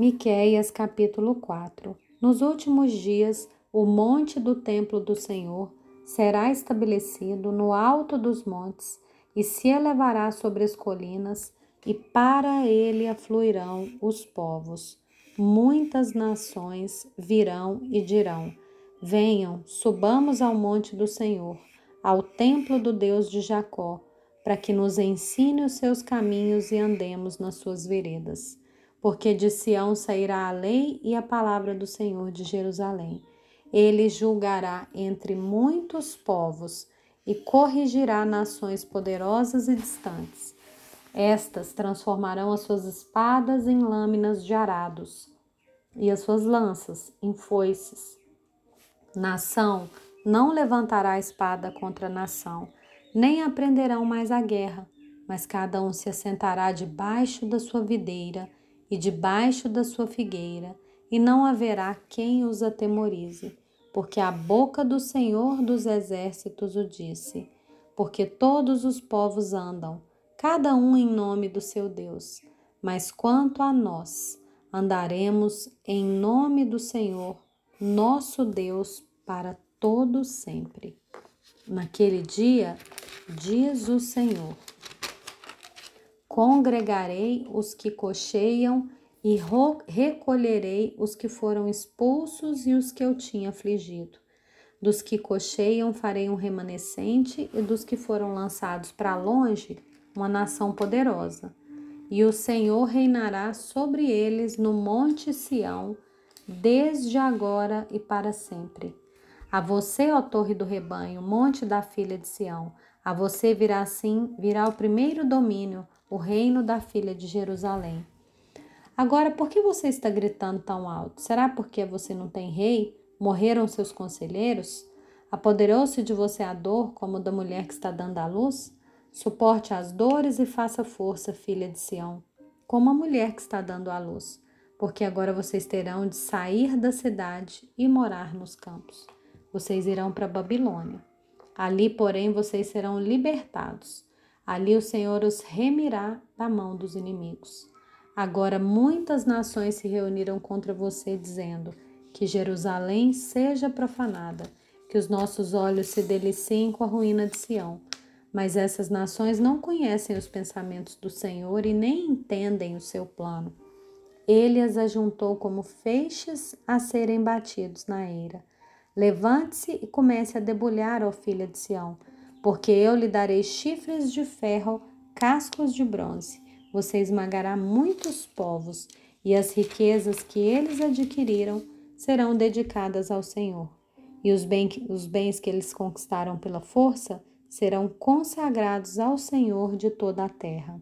Miqueias capítulo 4 Nos últimos dias, o monte do templo do Senhor será estabelecido no alto dos montes e se elevará sobre as colinas, e para ele afluirão os povos. Muitas nações virão e dirão: Venham, subamos ao monte do Senhor, ao templo do Deus de Jacó, para que nos ensine os seus caminhos e andemos nas suas veredas porque de Sião sairá a lei e a palavra do Senhor de Jerusalém. Ele julgará entre muitos povos e corrigirá nações poderosas e distantes. Estas transformarão as suas espadas em lâminas de arados e as suas lanças em foices. Nação não levantará espada contra nação, nem aprenderão mais a guerra, mas cada um se assentará debaixo da sua videira e debaixo da sua figueira, e não haverá quem os atemorize, porque a boca do Senhor dos exércitos o disse. Porque todos os povos andam, cada um em nome do seu Deus. Mas quanto a nós, andaremos em nome do Senhor, nosso Deus, para todo sempre. Naquele dia, diz o Senhor: Congregarei os que cocheiam e recolherei os que foram expulsos e os que eu tinha afligido. Dos que cocheiam farei um remanescente, e dos que foram lançados para longe, uma nação poderosa. E o Senhor reinará sobre eles no monte Sião, desde agora e para sempre. A você, ó torre do rebanho, monte da filha de Sião, a você virá assim, virá o primeiro domínio, o reino da filha de Jerusalém. Agora, por que você está gritando tão alto? Será porque você não tem rei? Morreram seus conselheiros? Apoderou-se de você a dor, como da mulher que está dando à luz? Suporte as dores e faça força, filha de Sião, como a mulher que está dando à luz, porque agora vocês terão de sair da cidade e morar nos campos. Vocês irão para Babilônia. Ali, porém, vocês serão libertados. Ali o Senhor os remirá da mão dos inimigos. Agora muitas nações se reuniram contra você, dizendo: Que Jerusalém seja profanada, que os nossos olhos se deliciem com a ruína de Sião. Mas essas nações não conhecem os pensamentos do Senhor e nem entendem o seu plano. Ele as ajuntou como feixes a serem batidos na eira. Levante-se e comece a debulhar, ó filha de Sião porque eu lhe darei chifres de ferro, cascos de bronze. Você esmagará muitos povos, e as riquezas que eles adquiriram serão dedicadas ao Senhor. E os, bem, os bens que eles conquistaram pela força serão consagrados ao Senhor de toda a terra.